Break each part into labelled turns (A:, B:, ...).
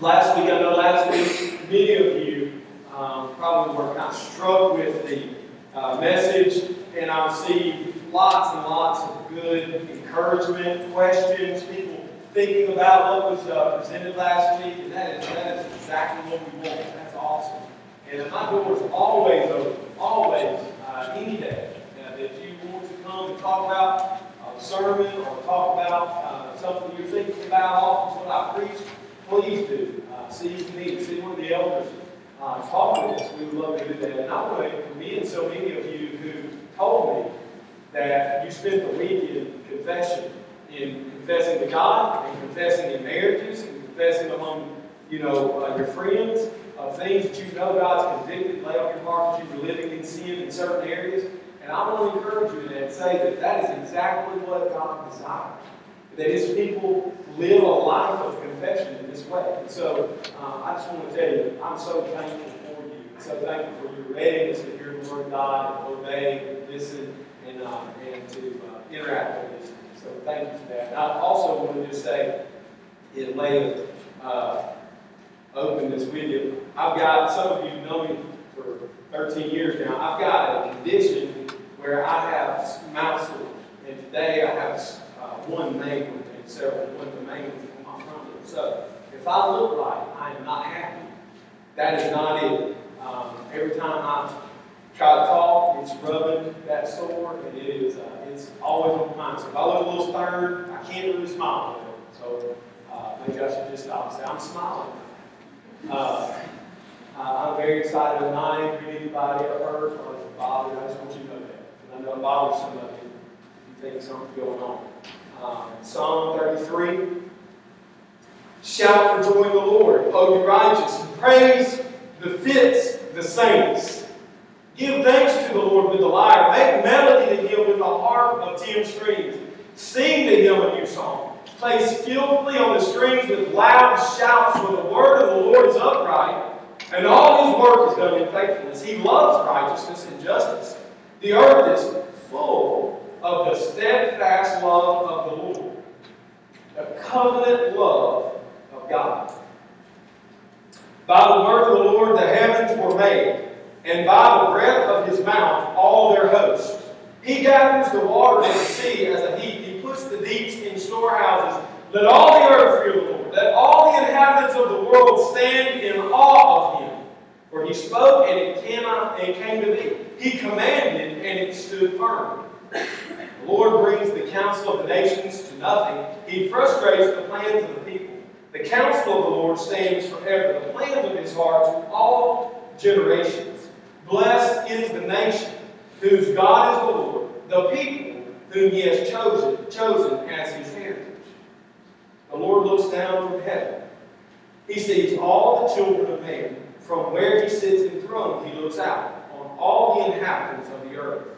A: Last week, I know last week, many of you um, probably were kind of struck with the uh, message, and I received lots and lots of good encouragement, questions, people thinking about what was uh, presented last week, and that is, that is exactly what we want. That's awesome. And my door is always open, always, uh, any day. Uh, if you want to come and talk about a sermon or talk about uh, something you're thinking about, often what I preach, please do. Uh, see me, see one of the elders. Uh, talk with us. We would love to do that. And I want to commend so many of you who told me that you spent the week in confession, in confessing to God, and confessing in marriages, and confessing among, you know, uh, your friends of things that you know God's convicted, lay on your heart that you were living in sin in certain areas. And I want to encourage you to say that that is exactly what God desires. That His people live a life of confession in this way. And so uh, I just want to tell you, I'm so thankful for you. so thankful for your readiness to hear the Word of God and obey, listen, and, uh, and to uh, interact with us. So thank you for that. And I also want to just say, in lay of uh, openness with you, I've got, some of you know me for 13 years now, I've got a condition where I have mouth. And today I have one one and several, one of the main ones on my lip. So if I look like I am not happy, that is not it. Um, every time I try to talk, it's rubbing that sore, and it is, uh, it's always on my mind. So if I look a little stern, I can't really smile. So uh, maybe I should just stop and say, I'm smiling. Uh, I'm very excited. I'm not angry at anybody or hurt or bothered. I just want you to know that. And I know it bothers some of you you think something's going on. Um, Psalm 33. Shout for joy in the Lord, O you righteous, and praise befits the saints. Give thanks to the Lord with the lyre. Make melody to him with the harp of ten strings. Sing to him a new song. Play skillfully on the strings with loud shouts, for the word of the Lord is upright, and all his work is done in faithfulness. He loves righteousness and justice. The earth is full of the steadfast love of the Lord, the covenant love of God. By the word of the Lord the heavens were made, and by the breath of his mouth all their hosts. He gathers the waters of the sea as a heap. He puts the deeps in storehouses. Let all the earth fear the Lord. Let all the inhabitants of the world stand in awe of him. For he spoke, and it cannot and it came to be. He commanded, and it stood firm. The Lord brings the counsel of the nations to nothing. He frustrates the plans of the people. The counsel of the Lord stands forever, the plans of his heart to all generations. Blessed is the nation whose God is the Lord, the people whom he has chosen, chosen as his heritage. The Lord looks down from heaven. He sees all the children of man. From where he sits enthroned, he looks out on all the inhabitants of the earth.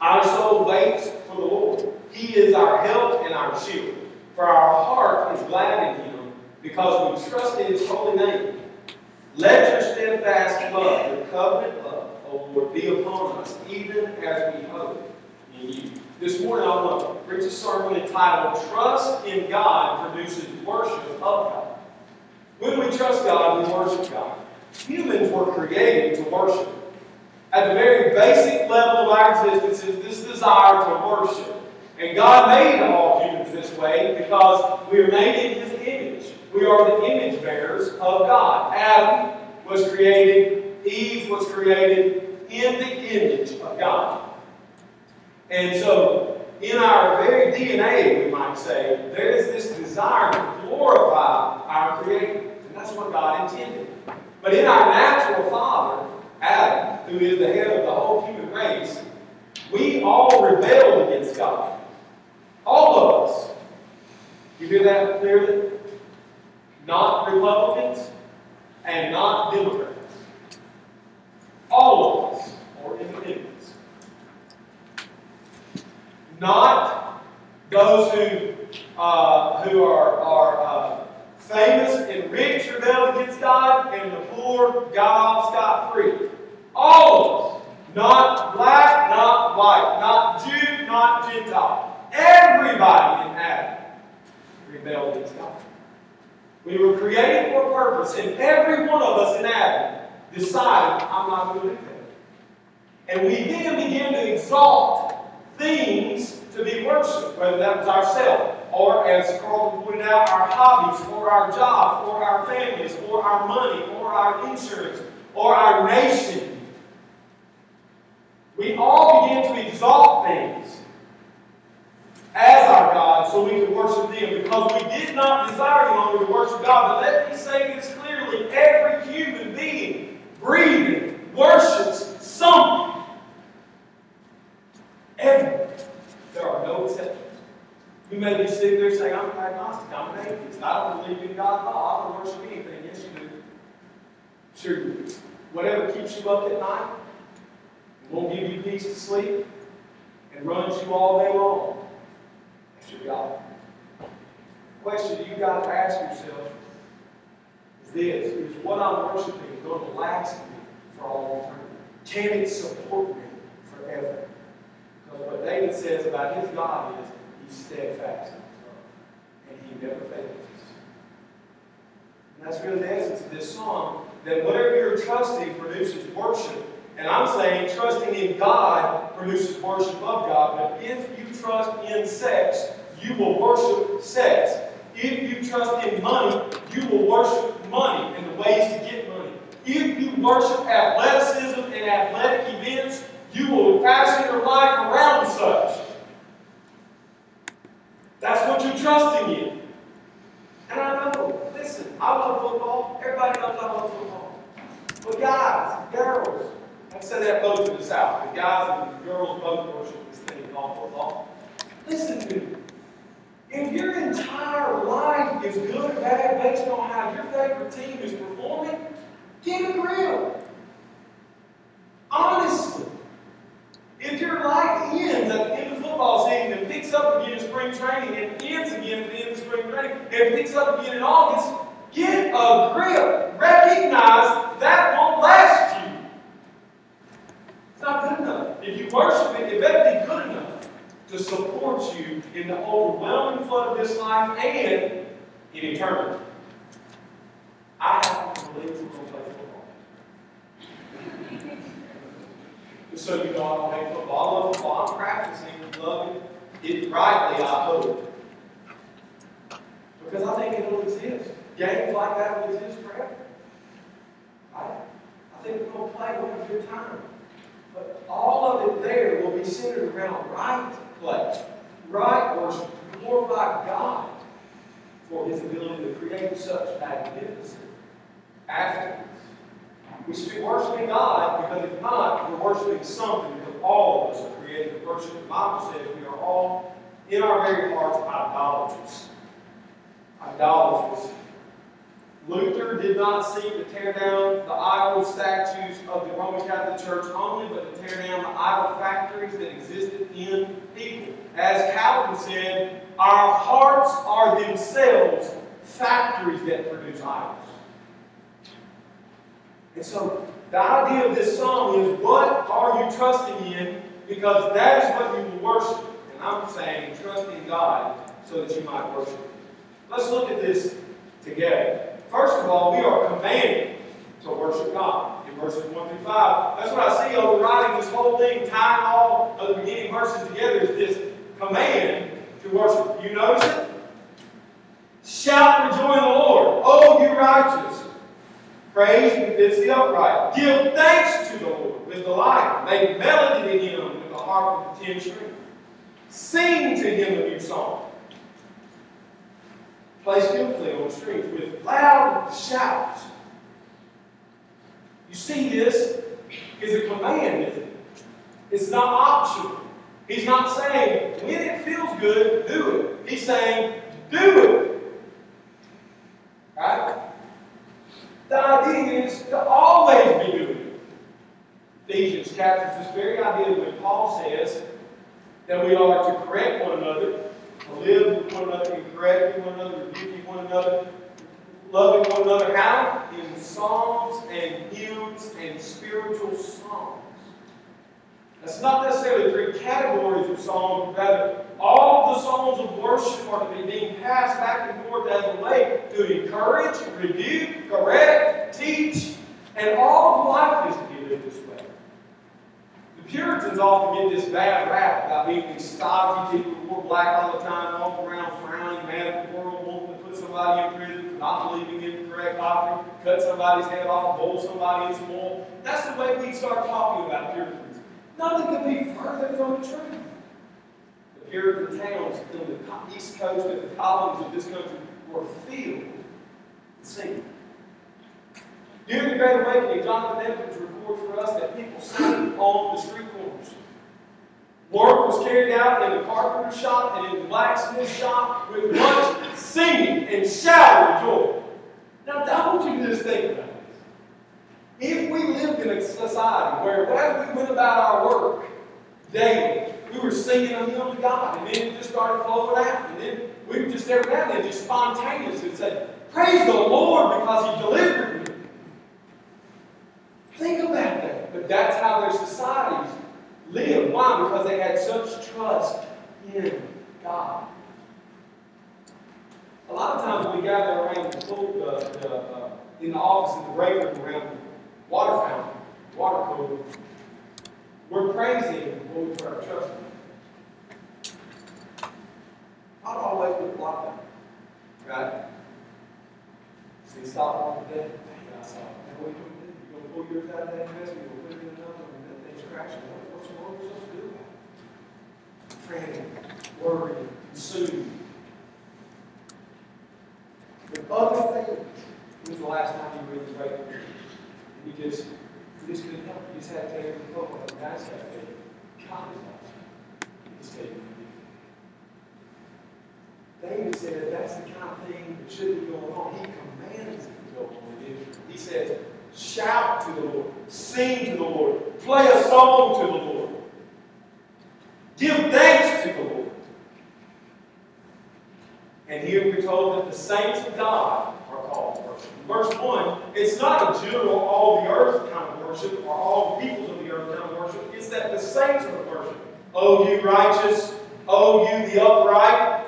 A: Our soul waits for the Lord. He is our help and our shield. For our heart is glad in him because we trust in his holy name. Let your steadfast love, your covenant love, O Lord, be upon us, even as we hope in you. This morning I want to preach a sermon entitled Trust in God Produces Worship of God. When we trust God, we worship God. Humans were created to worship. At the very basic level of our existence is this desire to worship. And God made all humans this way because we are made in His image. We are the image bearers of God. Adam was created, Eve was created in the image of God. And so, in our very DNA, we might say, there is this desire to glorify our Creator. And that's what God intended. But in our natural father, Adam, who is the head of the whole human race, we all rebelled against God. All of us. You hear that clearly? not Republicans, and not Democrats. All of us are independents. Not those who, uh, who are, are uh, famous and rich rebelled against God, and the poor got off scot free. Us. Not black, not white, not Jew, not Gentile. Everybody in Adam rebelled against God. We were created for a purpose, and every one of us in Adam decided, I'm not going to do that. And we then began to exalt things to be worshipped, whether that was ourselves, or as Carl pointed out, our hobbies, or our jobs, or our families, or our money, or our insurance, or our nation. We all begin to exalt things as our God so we can worship them because we did not desire any longer to worship God. But let me say this clearly every human being breathing worships something. Every. There are no exceptions. You may be sitting there saying, I'm agnostic, I'm an atheist, I don't believe in God at all, I don't worship anything. Yes, you do. Do. Whatever keeps you up at night, won't give you peace to sleep, and runs you all day long. That's your God. The Question you got to ask yourself is this Is what I'm worshiping going to last me for all eternity? Can it support me forever? Because what David says about his God is he's steadfast and he never fails And that's really the essence of this song that whatever you're trusting produces worship and I'm saying trusting in God produces worship of God. But if you trust in sex, you will worship sex. If you trust in money, you will worship money and the ways to get money. If you worship athleticism and athletic events, you will fashion your life around such. That's what you're trusting in. And I know, listen, I love football. Everybody knows I love football. But guys, girls, I said that both in the South. The guys and the girls both worship this thing called football. Listen to me. If your entire life is good or bad based on how your favorite team is performing, get a grip. Honestly. If your life ends at the end of football season and picks up again in spring training and ends again at the end of spring training and picks up again in August, get a grip. Recognize that won't last you. It's not good enough. If you worship it, it better be good enough to support you in the overwhelming flood of this life and in eternity. I happen to believe we're going to play football. So you know, I don't hate football. I love football. I'm practicing, loving it rightly, I hope. Because I think it will exist. Games like that will exist forever. Right? I think we're going to play one of your time. But all of it there will be centered around right play, right worship, to glorify God for His ability to create such magnificent attributes. We should be worshiping God because if not, we're worshiping something because all of us are created to worship. The Bible says we are all, in our very hearts, idolaters. Idolaters. Luther did not seek to tear down the idol statues of the Roman Catholic Church only, but to tear down the idol factories that existed in people. As Calvin said, our hearts are themselves factories that produce idols. And so the idea of this song is what are you trusting in? Because that is what you will worship. And I'm saying trust in God so that you might worship. Let's look at this together. First of all, we are commanded to worship God in verses 1 through 5. That's what I see overriding this whole thing, tying all of the beginning verses together, is this command to worship. You notice it? Shout for joy in the Lord, O you righteous. Praise befits the upright. Give thanks to the Lord with the lyre. Make melody to him with the harp of ten strings. Sing to him a new song play skillfully on the strings with loud shouts. You see, this is a command, isn't it? It's not optional. He's not saying, when it feels good, do it. He's saying, do it. Right? The idea is to always be doing it. Ephesians captures this very idea when Paul says that we are to correct one another, live with one another, and correcting one another, rebuking one another, loving one another. How? In psalms and hymns and spiritual songs. That's not necessarily three categories of songs, rather, all the songs of worship are to be being passed back and forth as a way to encourage, rebuke, correct, teach, and all of life is to be lived this Puritans often get this bad rap about being these stodgy people who wore black all the time, walk around frowning, mad at the world, wanting to put somebody in prison not believing in correct doctrine, cut somebody's head off, bowl somebody in some oil. That's the way we start talking about Puritans. Nothing could be further from the truth. The Puritan towns in the east coast and the colonies of this country were filled with singing. During the Great Awakening, Jonathan Edwards records for us that people sang on the street corners. Work was carried out in the carpenter shop and in the blacksmith shop with much singing and shouting joy. Now, I want you to just think about this. If we lived in a society where, as we went about our work daily, we were singing a hymn to God, and then it just started flowing out, and then we would just every now and then just spontaneously say, Praise the Lord because He delivered. Think about that. But that's how their societies lived. Why? Because they had such trust in God. A lot of times we gather around the, uh, the uh, in the office in the break room around the water fountain, water cooler. We're praising when we put our trust. Not always look like that. Right? See, stop on the. What pull yours out of that investment, to put it in another one, that thing's crashing. What's wrong with supposed to do it? Frantic, worried, consumed. With other things. When's the last time you read the right word? You just, you just couldn't help it. You just had to take it from the guys had to God is it David said that's the kind of thing that should be going on. He commands it to go on. He says, shout to the Lord, sing to the Lord, play a song to the Lord, give thanks to the Lord. And here we're told that the saints of God are called to worship. Verse 1, it's not a general all the earth kind of worship or all the peoples of the earth kind of worship. It's that the saints are worship. O you righteous, O you the upright.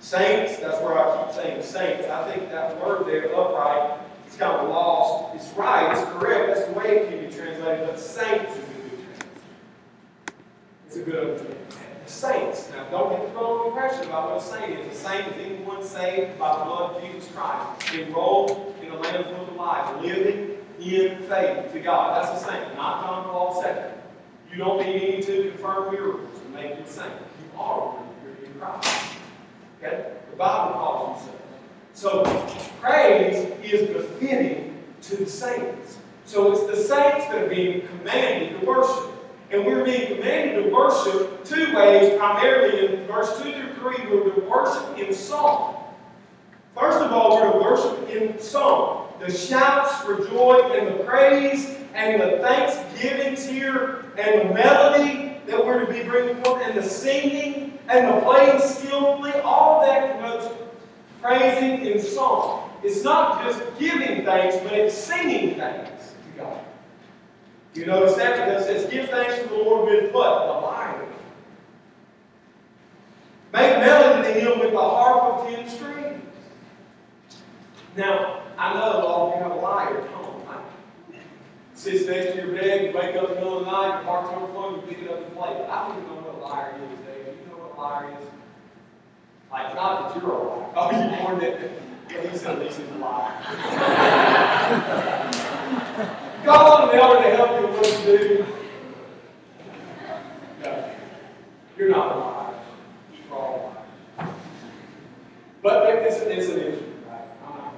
A: Saints, that's where I keep saying saints. I think that word there, upright, is kind of lost. It's right, it's correct, that's the way it can be translated, but saints is a good translation. It's a good understanding saints. Now, don't get the wrong impression about what a saint is. A saint is anyone saved by the blood of Jesus Christ, enrolled in a land full of life, living in faith to God. That's a saint, not John Paul II. You don't need any to confirm miracles to make you a saint. You are one you're in Christ. Okay? The Bible calls you so. So, praise is befitting to the saints. So, it's the saints that are being commanded to worship. And we're being commanded to worship two ways, primarily in verse 2 through 3, we're to worship in song. First of all, we're to worship in song. The shouts for joy and the praise and the thanksgivings here and the melody that we're to be bringing forth and the singing and the playing skillfully, all that connotes praising in song. It's not just giving thanks, but it's singing thanks to God. You notice that because it says, Give thanks to the Lord with what? The lyre. Make melody to him with the harp of ten strings. Now, I know all of you have a lyre at home, right? Sits next to your bed, you wake up in the middle of the night, your heart's overflowing, you pick it up and play it. I don't even know what a lyre is, Dave. You know what a lyre is? Like, not that you're a liar. Oh, you born that. Yeah, he said at least he's a liar. God on the elder to help you with what to do. No. You're not alive. You're all a liar. But there is an issue, right? I'm not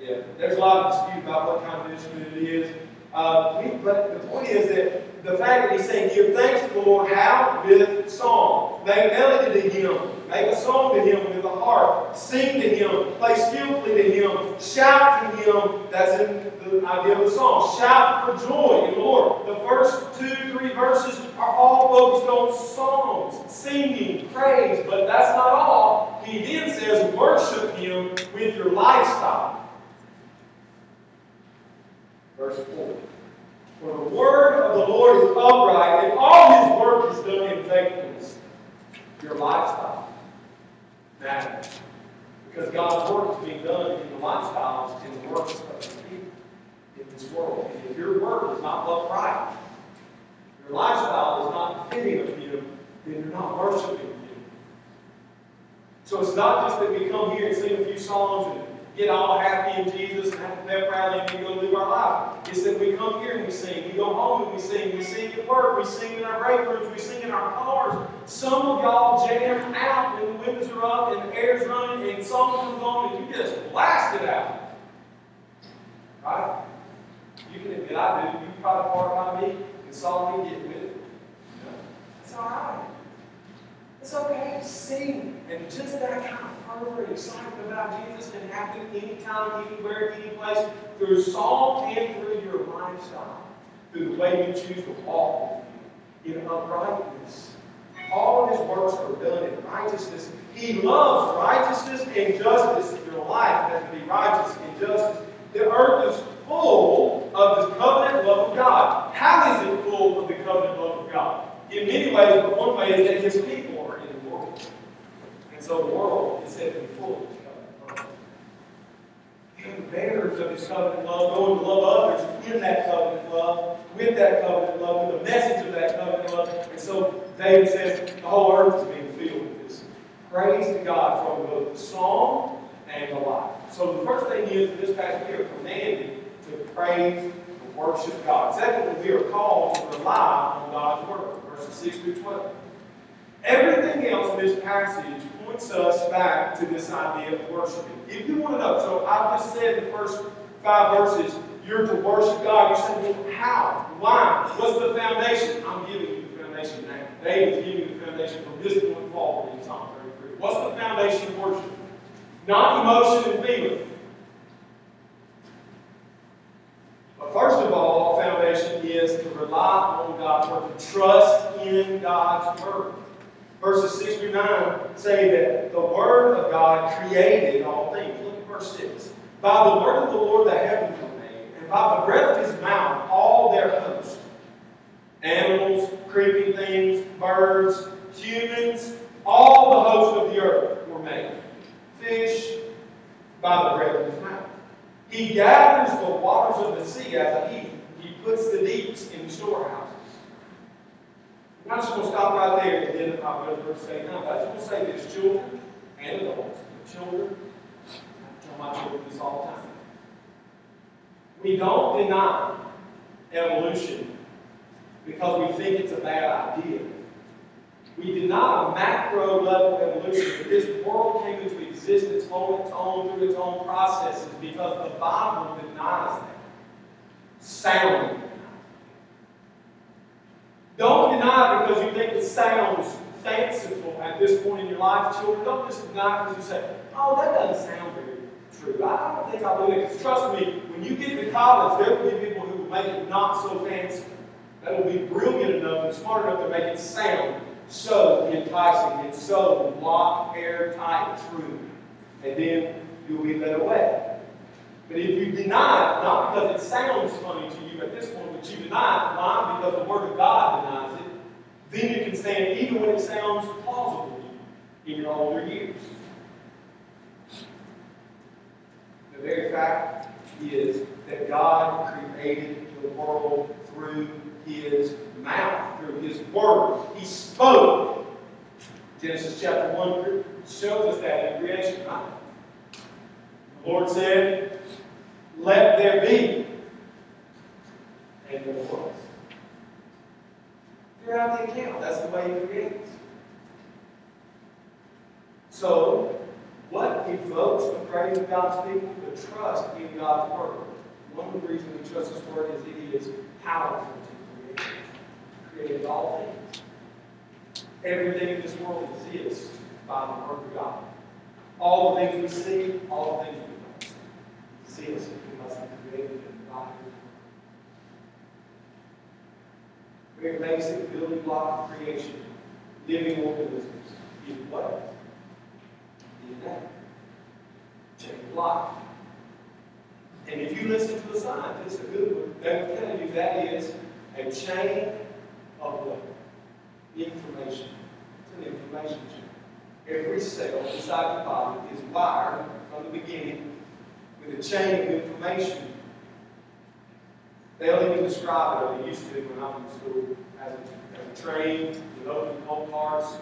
A: yeah. There's a lot of dispute about what kind of instrument it is. Uh, we, but the point is that the fact that he's saying, give thanks to the Lord, how? With song. Make melody to him Make a song to Him with the harp. Sing to Him. Play skillfully to Him. Shout to Him. That's in the idea of the song. Shout for joy the Lord. The first two, three verses are all focused on songs, singing, praise, but that's not all. He then says, worship Him with your lifestyle. Verse 4. For the word of the Lord is upright, and all his work is done in faithfulness. Your lifestyle matters. Because God's work is being done in the lifestyles and the works of the people in this world. And if your work is not upright, your lifestyle is not fitting of Him, then you're not worshiping Him. So it's not just that we come here and sing a few songs and get all happy in Jesus and have pep rally and we go live our life. It's that we come here and we sing. We go home and we sing. We sing at work. We sing in our break rooms. We sing in our cars. Some of y'all jam out when the windows are up and the air's running and song comes on and you just blast it out. Right? You can admit I do. You to part by me and saw me get with it. It's all right. It's okay to sing and just that kind of fervor and excitement about Jesus can happen anytime, anywhere, any place, through song and through your lifestyle, through the way you choose to walk in uprightness. All of his works are done in righteousness. He loves righteousness and justice. in Your life has to be righteous and justice. The earth is full of the covenant love of God. How is it full of the covenant love of God? In many ways, but one way is that his people are in the world. And so the world is said to be full the bearers of his covenant love go to love others in that covenant love, with that covenant love, with the message of that covenant love. And so David says the whole earth is being filled with this. Praise to God from both the song and the life. So the first thing is, this passage, we are commanded to praise and worship God. Secondly, we are called to rely on God's word verses 6 through 12. Everything else in this passage points us back to this idea of worshiping. If you want to know, so I've just said the first five verses, you're to worship God. You say, well, how? Why? What's the foundation? I'm giving you the foundation now. David's giving you the foundation from this point forward in Psalm 33. What's the foundation of worship? Not emotion and feeling. But first of all, foundation is to rely on God's word, to trust in God's word. Verses 6 through 9 say that the word of God created all things. Look at verse 6. By the word of the Lord the heavens were made, and by the breath of his mouth all their host. Animals, creeping things, birds, humans, all the hosts of the earth were made. Fish, by the breath of his mouth. He gathers the waters of the sea as a heap. He puts the deeps in storehouses. I'm just going to stop right there and then I'll go to verse 8 now. I just want to say this children and adults. Children, I tell my children this all the time. We don't deny evolution because we think it's a bad idea. We deny macro level evolution, that this world came into existence on its own through its own processes because the Bible denies that. Sound It because you think it sounds fanciful at this point in your life, children. Don't just deny because you say, oh, that doesn't sound very true. I don't think I believe it. Because trust me, when you get to college, there will be people who will make it not so fancy. That will be brilliant enough and smart enough to make it sound so enticing and so locked, airtight, true. And then you'll be led away. But if you deny it, not because it sounds funny to you at this point, but you deny it, why? Because the Word of God denies then you can stand even when it sounds plausible in your older years. The very fact is that God created the world through His mouth, through His Word. He spoke. Genesis chapter 1 shows us that in creation, right? The Lord said, Let there be. And there was. Throughout the account, that's the way He creates. So, what evokes the praise of God's people? The trust in God's Word. One of the reasons we trust His Word is He is powerful to create. He created all things. Everything in this world exists by the Word of God. All the things we see, all the things we don't see. We must be created in the body Basic building block of creation. Living organisms. In what? DNA. Of life. And if you listen to the scientists, a good one, they will tell you that is a chain of what? Information. It's an information chain. Every cell inside the body is wired from the beginning with a chain of information. They'll even describe it, or they used to when I was in school, as a, as a train with open pole parts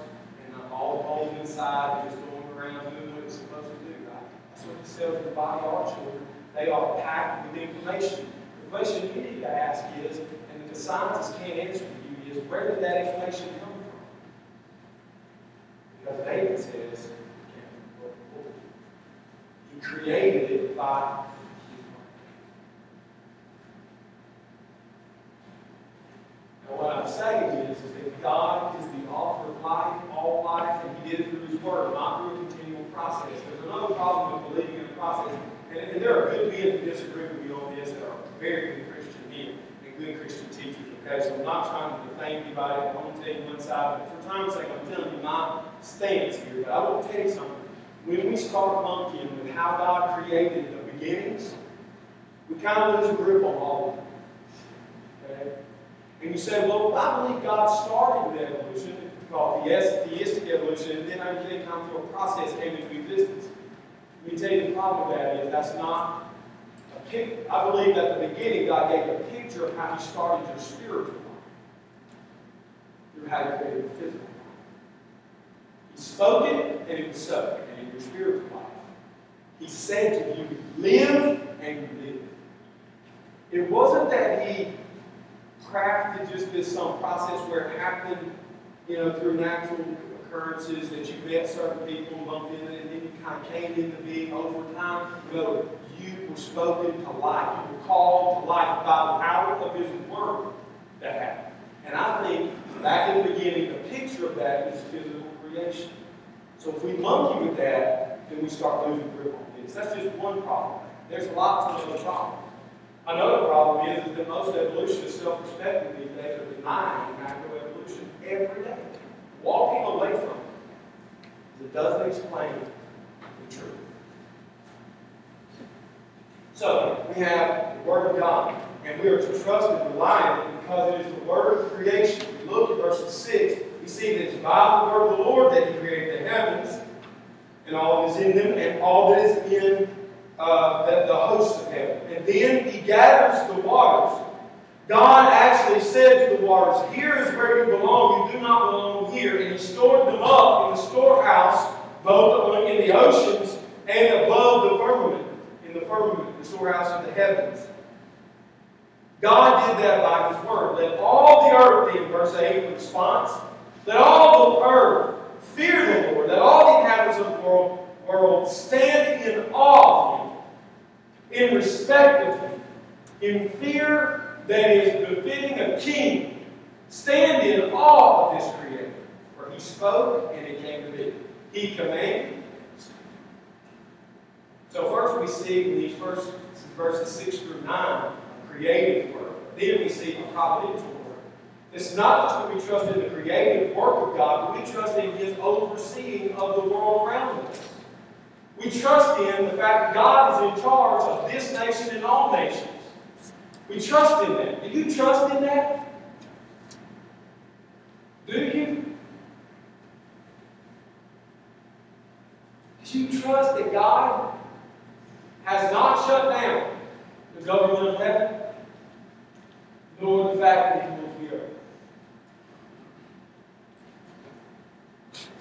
A: and uh, all the holes inside just going around doing what it's supposed to do, right? That's what the cells of the body are, children. They are packed with information. The question you need to ask is, and the scientists can't answer for you, is where did that information come from? Because David says, he created it by What I'm saying is, is that God is the author of life, all life, and He did it through His Word, not through a continual process. There's another problem with believing in a process, and, and there are good men who disagree with me on this that are very good Christian men and good Christian teachers, okay? So I'm not trying to defame anybody, I want to you one side, but for time's sake, I'm telling you my stance here. But I want to tell you something. When we start monkeying with how God created the beginnings, we kind of lose a grip on all of them. Okay? And you say, well, I believe God started with evolution, called theistic evolution, and then I everything come through a process came into existence. Let me tell you the problem with that is that's not a pic. I believe at the beginning God gave a picture of how He started your spiritual life through how He created the physical life. He spoke it, and it was so, and in your spiritual life. He said to you, live, and you live. It wasn't that He crafted just this some process where it happened, you know, through natural occurrences that you met certain people, bumped into, and then you kind of came into being over time. No, you were spoken to life. You were called to life by the power of His Word that happened. And I think back in the beginning, the picture of that is physical creation. So if we monkey with that, then we start losing grip on things. That's just one problem. There's lots of other problems. Another problem is, that most evolutionists, self-respecting these days, are denying macroevolution every day, walking away from it. It doesn't explain the truth. So, we have the Word of God, and we are to trust and rely on it because it is the Word of creation. We look at verse 6, we see that it's by the Word of the Lord that He created the heavens, and all that is in them, and all that is in uh, the, the hosts of heaven. And then he gathers the waters. God actually said to the waters, Here is where you belong. You do not belong here. And he stored them up in the storehouse, both in the oceans and above the firmament, in the firmament, the storehouse of the heavens. God did that by his word. Let all the earth, in verse 8, response, let all the earth fear the Lord. Let all the inhabitants of the world, world stand in awe of him in respect of him, in fear that is befitting a king. Stand in awe of this Creator, for he spoke and it came to be. He commanded. So first we see in these first verses 6 through 9 a creative work. Then we see providential work. It's not just that we trust in the creative work of God, but we trust in His overseeing of the world around us. We trust in the fact that God is in charge of this nation and all nations. We trust in that. Do you trust in that? Do you? Do you trust that God has not shut down the government of heaven, nor the fact that He rules the earth?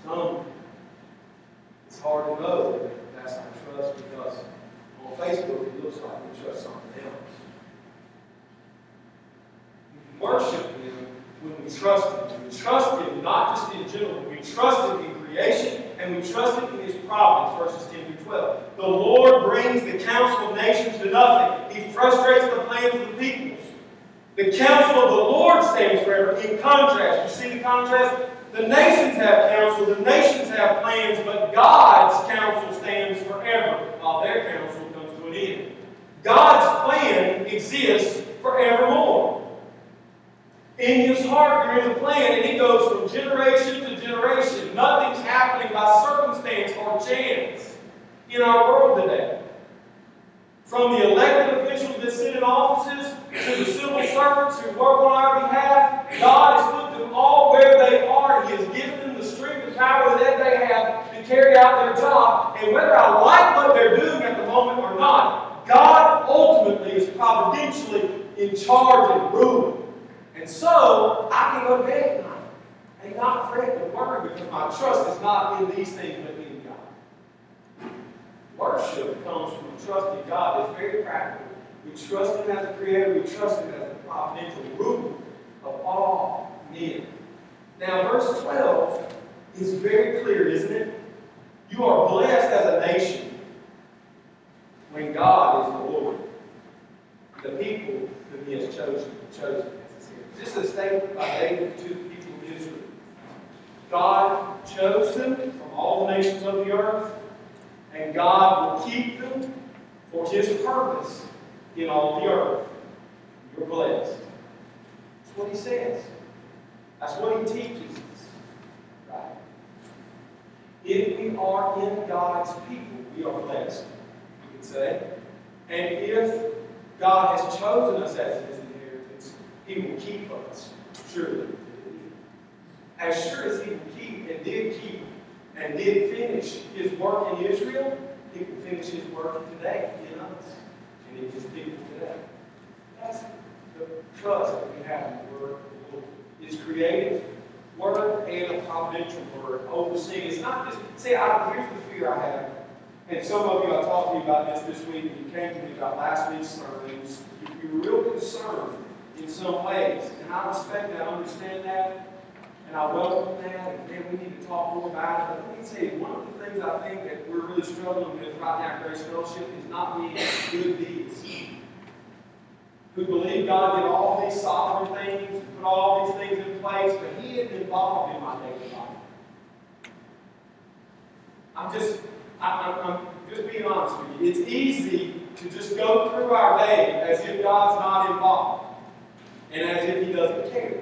A: Some, it's hard to know trust because on Facebook it looks like we trust something else. We worship Him when we trust Him. We trust Him not just in general, we trust Him in creation and we trust Him in His providence, verses 10 through 12. The Lord brings the counsel of nations to nothing, He frustrates the plans of the peoples. The counsel of the Lord stands forever. In contrast, you see the contrast? The nations have counsel, the nations have plans, but God's counsel stands forever, while their counsel comes to an end. God's plan exists forevermore. In his heart, there is a plan, and it goes from generation to generation. Nothing's happening by circumstance or chance in our world today. From the elected officials that sit in offices to the civil servants who work on our behalf, God has put them all where they are. He has given them the strength and power that they have to carry out their job. And whether I like what they're doing at the moment or not, God ultimately is providentially in charge and ruling. And so I can go to bed at night and not fret and worry because my trust is not in these things but. Worship comes from trusting God. It's very practical. We trust Him as the Creator. We trust Him as the providential ruler of all men. Now, verse 12 is very clear, isn't it? You are blessed as a nation when God is the Lord. The people whom He has chosen, chosen. This is a statement by David to the people of Israel. God chose them from all the nations of the earth, and God will keep them for His purpose in all the earth. You're blessed. That's what He says. That's what He teaches us. Right? If we are in God's people, we are blessed, you could say. And if God has chosen us as His inheritance, he will keep us, surely. As sure as He will keep and did keep and did finish His work in Israel, He will finish His work today in us and in His people today. That's the trust that we have in the Word of the Lord. His creative Word and a providential Word overseeing. It's not just, see, I, here's the fear I have. And some of you, I talked to you about this this week, and you came to me about last week's sermon. You, you were real concerned in some ways. And I respect that, I understand that, and I welcome that, and man, we need to talk more about it. But let me tell you, one of the things I think that we're really struggling with right now at Grace Fellowship is not being good deeds. Who believe God did all these sovereign things, and put all these things in place, but He isn't involved in my daily life. I'm just, I, I'm just being honest with you. It's easy to just go through our day as if God's not involved and as if He doesn't care.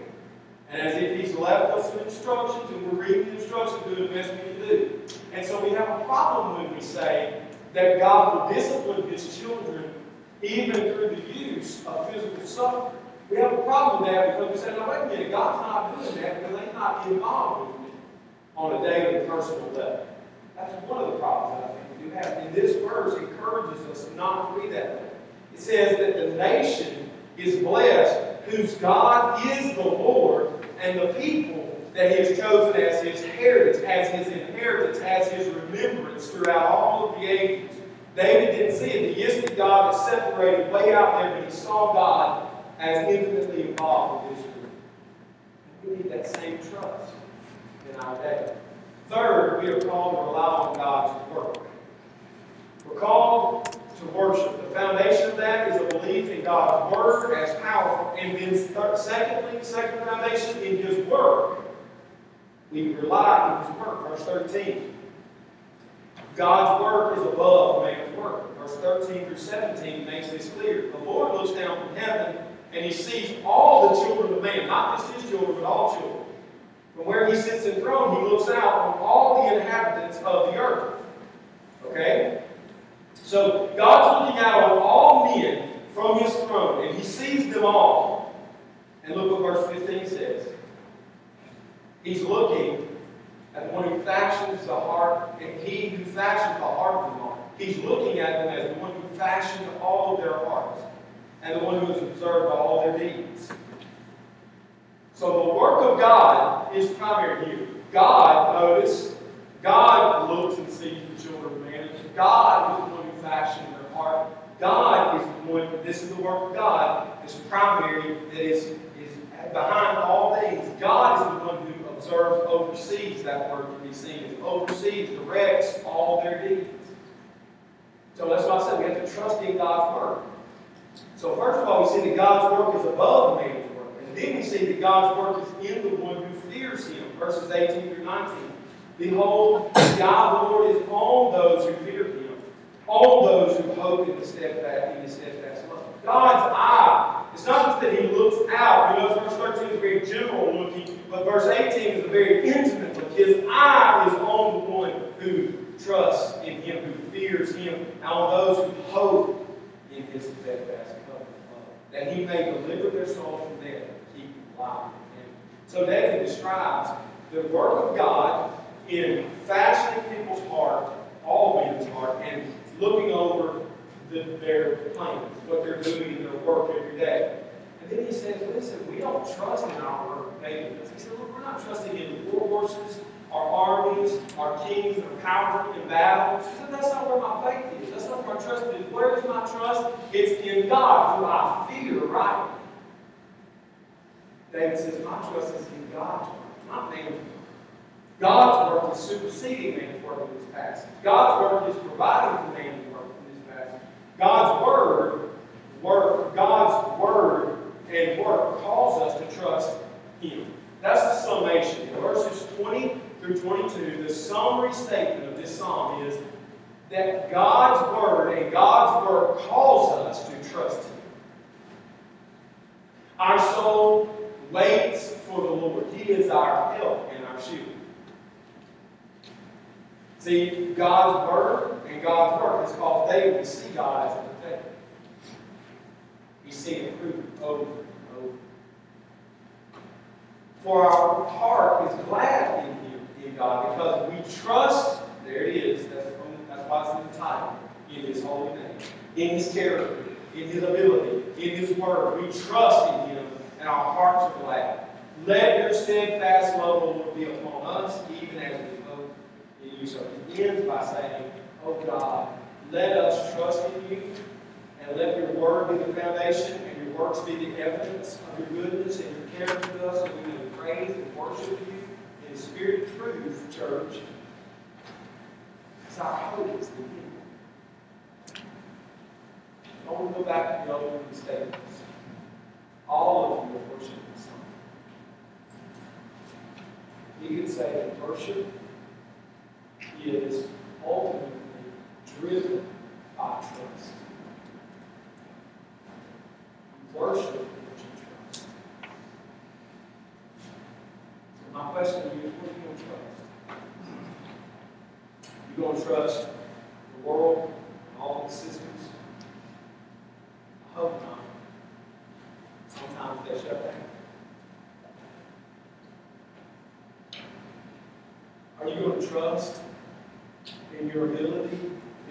A: And as if He's left us some instructions and we're reading the instructions doing the best we can do. And so we have a problem when we say that God will discipline His children even through the use of physical suffering. We have a problem with that because we say, no, wait a minute, God's not doing that because they're not involved with me on a daily personal level. That's one of the problems that I think we do have. And this verse encourages us not to be that way. It says that the nation is blessed whose God is the Lord, and the people that He has chosen as His heritage, as His inheritance, as His remembrance throughout all of the ages. David didn't see a deistic God that separated way out there, but he saw God as intimately involved with Israel. We need that same trust in our day. Third, we are called to rely on God's work. We're called to worship. The foundation of that is a belief in God's Word as powerful. And then, secondly, second foundation, in His Word. We rely on His Word. Verse 13. God's Word is above man's work. Verse 13 through 17 makes this clear. The Lord looks down from heaven and He sees all the children of man, not just His children, but all children. From where He sits enthroned, He looks out on all the inhabitants of the earth. Okay? So God's looking out on all men from his throne, and he sees them all. And look what verse 15 says. He's looking at the one who fashions the heart, and he who fashions the heart of them all. He's looking at them as the one who fashioned all of their hearts, and the one who has observed all their deeds. So the work of God is primary here. God, notice, God looks and sees the children of man. God is the one fashion their heart. God is the one, this is the work of God, is primary, that is, is behind all things. God is the one who observes, oversees, that word can be seen as oversees, directs all their deeds. So that's why I said we have to trust in God's work. So first of all, we see that God's work is above man's work. And And then we see that God's work is in the one who fears him. Verses 18 through 19. Behold, God the Lord is on those who fear him, on hope in the love. God's eye. It's not just that he looks out. You know, verse 13 is very general looking, but verse 18 is a very intimate look. His eye is on the one who trusts in him, who fears him, and on those who hope in his steadfast love. That he may deliver their souls from death and keep them alive in him. So David describes the work of God in fashioning people's heart, all men's heart, and looking over the, their plans, what they're doing in their work every day. And then he says, listen, we don't trust in our maintenance. He said, look, we're not trusting in war horses, our armies, our kings our power in battle. He said, that's not where my faith is. That's not where my trust is. Where is my trust? It's in God, who I fear right. David says, my trust is in work, not work. God's work is superseding man's work in this passage. God's work is providing for man's work in this passage. God's word, work, God's word and work calls us to trust Him. That's the summation. In verses 20 through 22, the summary statement of this psalm is that God's word and God's word calls us to trust Him. Our soul waits for the Lord. He is our help and our shield. See, God's word God's work has caused David to see God as a protector. He's seen it proven over and over. For our heart is glad in in God, because we trust, there it is, that's, from, that's why it's in the title, in His holy name, in His character, in His ability, in His word. We trust in Him, and our hearts are glad. Let your steadfast love, Lord, be upon us, even as we hope in you. So he ends by saying, Oh God, let us trust in you and let your word be the foundation and your works be the evidence of your goodness and your care to us, and we may praise and worship you in spirit and truth, church. It's our hope is the kingdom. I want to go back to the old statements. All of you are worshiping something. You could say that worship is ultimately driven by trust. You worship what you trust. So my question to you is what are you going to trust? You going to trust the world and all its systems? I hope not. Sometimes they shut down. Are you going to trust in your ability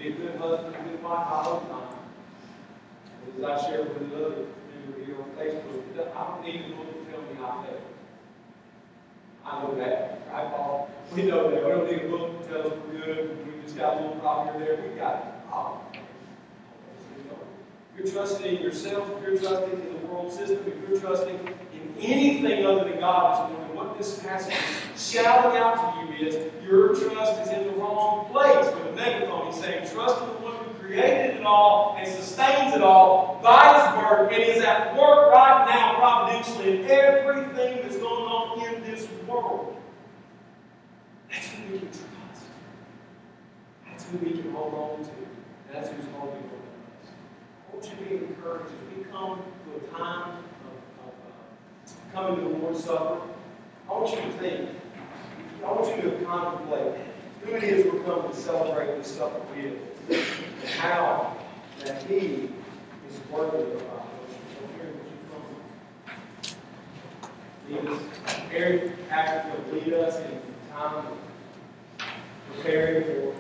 A: be a good husband, a good wife? I hope not. As I shared with another member here on Facebook, I don't need a book to tell me I failed. I know that, right, Paul? We know that. We don't need a book to tell us we're good. We just got a little problem here there. We got it. Oh. You're trusting in yourself, if you're trusting in the world system, if you're trusting in anything other than God this morning, what this passage is shouting out to you is your trust is in the wrong place. With a megaphone, he's saying, trust in the one who created it all and sustains it all by his word and is at work right now providentially in everything that's going on in this world. That's who we can trust. That's who we can hold on to. That's who's holding on to us. I want you to be encouraged as we come to a time of, of uh, coming to the Lord's Supper. I want you to think I want you to contemplate who it is we're coming to celebrate this stuff with and how that He is worthy of our worship. So, Mary, would you come? Lead us. In time preparing for